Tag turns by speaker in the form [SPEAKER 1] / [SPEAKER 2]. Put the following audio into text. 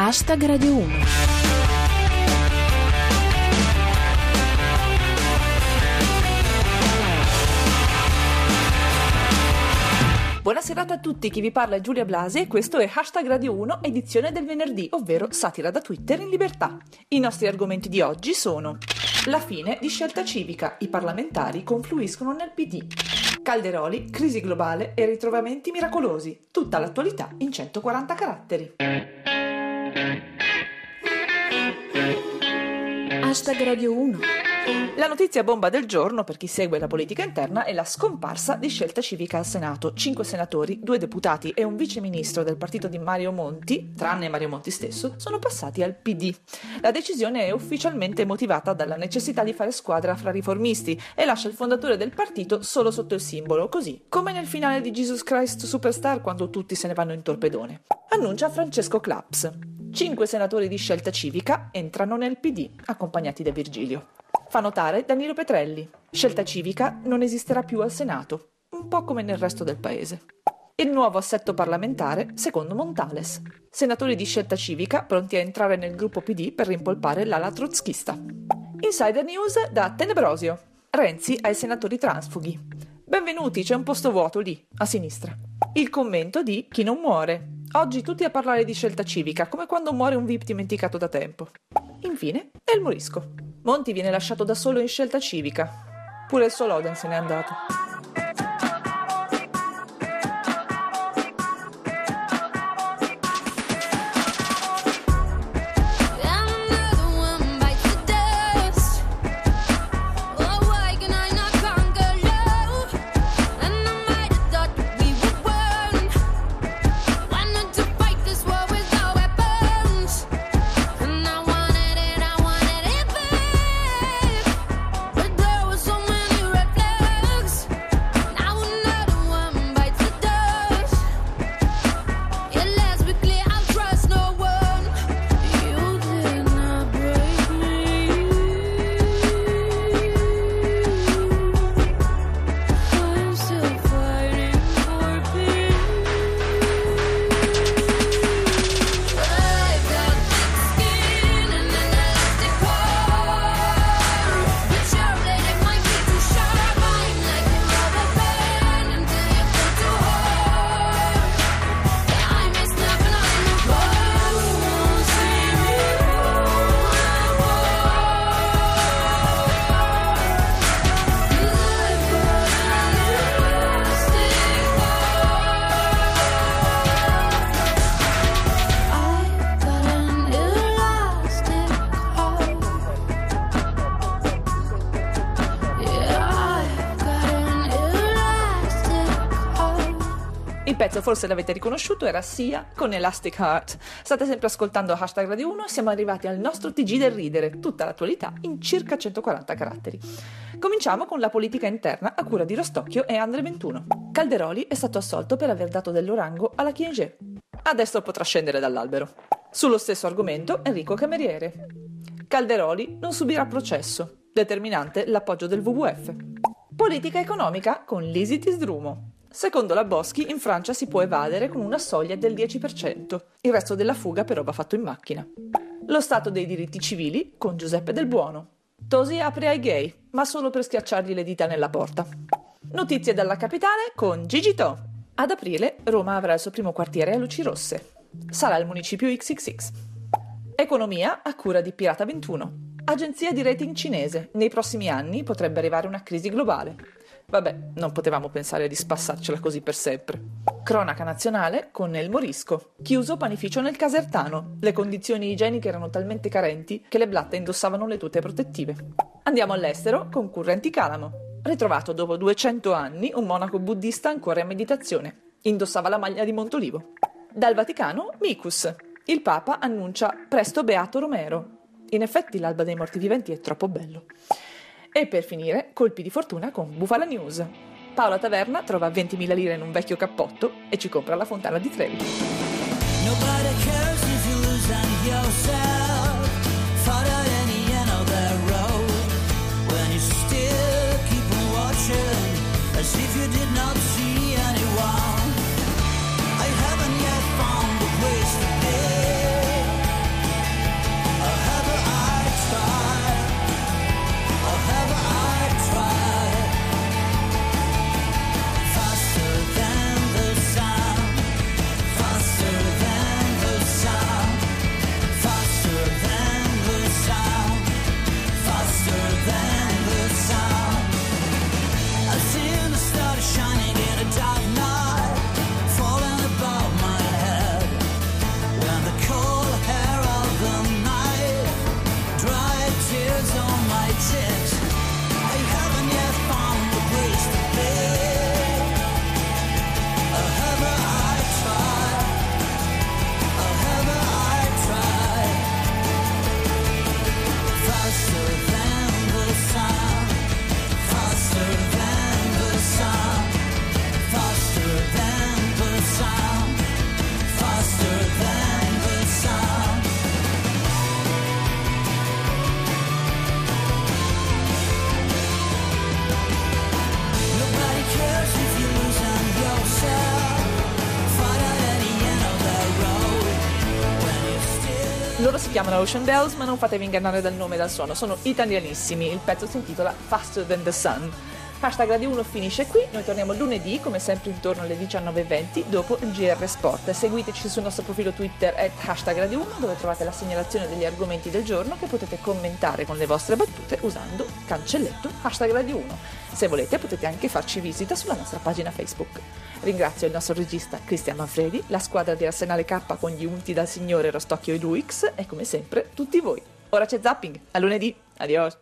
[SPEAKER 1] Hashtag Radio 1.
[SPEAKER 2] Buona serata a tutti, chi vi parla è Giulia Blasi e questo è Hashtag Radio 1 edizione del venerdì, ovvero satira da Twitter in libertà. I nostri argomenti di oggi sono la fine di scelta civica, i parlamentari confluiscono nel PD. Calderoli, crisi globale e ritrovamenti miracolosi, tutta l'attualità in 140 caratteri.
[SPEAKER 1] Hashtag Radio 1.
[SPEAKER 2] La notizia bomba del giorno per chi segue la politica interna è la scomparsa di scelta civica al Senato. Cinque senatori, due deputati e un viceministro del partito di Mario Monti, tranne Mario Monti stesso, sono passati al PD. La decisione è ufficialmente motivata dalla necessità di fare squadra fra riformisti e lascia il fondatore del partito solo sotto il simbolo, così come nel finale di Jesus Christ Superstar quando tutti se ne vanno in torpedone. Annuncia Francesco Claps. Cinque senatori di scelta civica entrano nel PD, accompagnati da Virgilio. Fa notare Danilo Petrelli. Scelta civica non esisterà più al Senato, un po' come nel resto del paese. Il nuovo assetto parlamentare secondo Montales. Senatori di scelta civica pronti a entrare nel gruppo PD per rimpolpare l'ala trotschista. Insider news da Tenebrosio. Renzi ai senatori transfughi. Benvenuti, c'è un posto vuoto lì, a sinistra. Il commento di Chi non muore. Oggi tutti a parlare di scelta civica, come quando muore un VIP dimenticato da tempo. Infine, è il morisco. Monti viene lasciato da solo in scelta civica. Pure il suo Loden se n'è andato. Il pezzo, forse l'avete riconosciuto, era Sia con Elastic Heart. State sempre ascoltando Hashtag Radio 1 e siamo arrivati al nostro TG del ridere, tutta l'attualità in circa 140 caratteri. Cominciamo con la politica interna a cura di Rostocchio e Andre 21. Calderoli è stato assolto per aver dato dell'orango alla Chiengé. Adesso potrà scendere dall'albero. Sullo stesso argomento Enrico Cameriere. Calderoli non subirà processo, determinante l'appoggio del WWF. Politica economica con Lisi Tisdrumo. Secondo la Boschi, in Francia si può evadere con una soglia del 10%. Il resto della fuga però va fatto in macchina. Lo Stato dei diritti civili con Giuseppe Del Buono. Tosi apre ai gay, ma solo per schiacciargli le dita nella porta. Notizie dalla capitale con Gigi To. Ad aprile Roma avrà il suo primo quartiere a luci rosse. Sarà il municipio XXX. Economia a cura di Pirata 21. Agenzia di rating cinese. Nei prossimi anni potrebbe arrivare una crisi globale. Vabbè, non potevamo pensare di spassarcela così per sempre. Cronaca nazionale con El Morisco. Chiuso panificio nel Casertano. Le condizioni igieniche erano talmente carenti che le blatte indossavano le tute protettive. Andiamo all'estero con Currenti Calamo. Ritrovato dopo 200 anni un monaco buddista ancora in meditazione. Indossava la maglia di Montolivo. Dal Vaticano, Micus. Il Papa annuncia presto Beato Romero. In effetti l'alba dei morti viventi è troppo bello. E per finire, colpi di fortuna con Bufala News. Paola Taverna trova 20.000 lire in un vecchio cappotto e ci compra la fontana di Trevi.
[SPEAKER 3] As if you did not see anyone.
[SPEAKER 2] Loro si chiamano Ocean Bells, ma non fatevi ingannare dal nome e dal suono, sono italianissimi. Il pezzo si intitola Faster Than the Sun. Hashtag Radio 1 finisce qui, noi torniamo lunedì, come sempre intorno alle 19.20, dopo il GR Sport. Seguiteci sul nostro profilo Twitter at hashtag Radio 1, dove trovate la segnalazione degli argomenti del giorno che potete commentare con le vostre battute usando cancelletto hashtag Radio 1. Se volete potete anche farci visita sulla nostra pagina Facebook. Ringrazio il nostro regista Cristian Manfredi, la squadra di Arsenale K con gli unti dal signore Rostocchio e Luix e come sempre tutti voi. Ora c'è zapping, a lunedì, adios!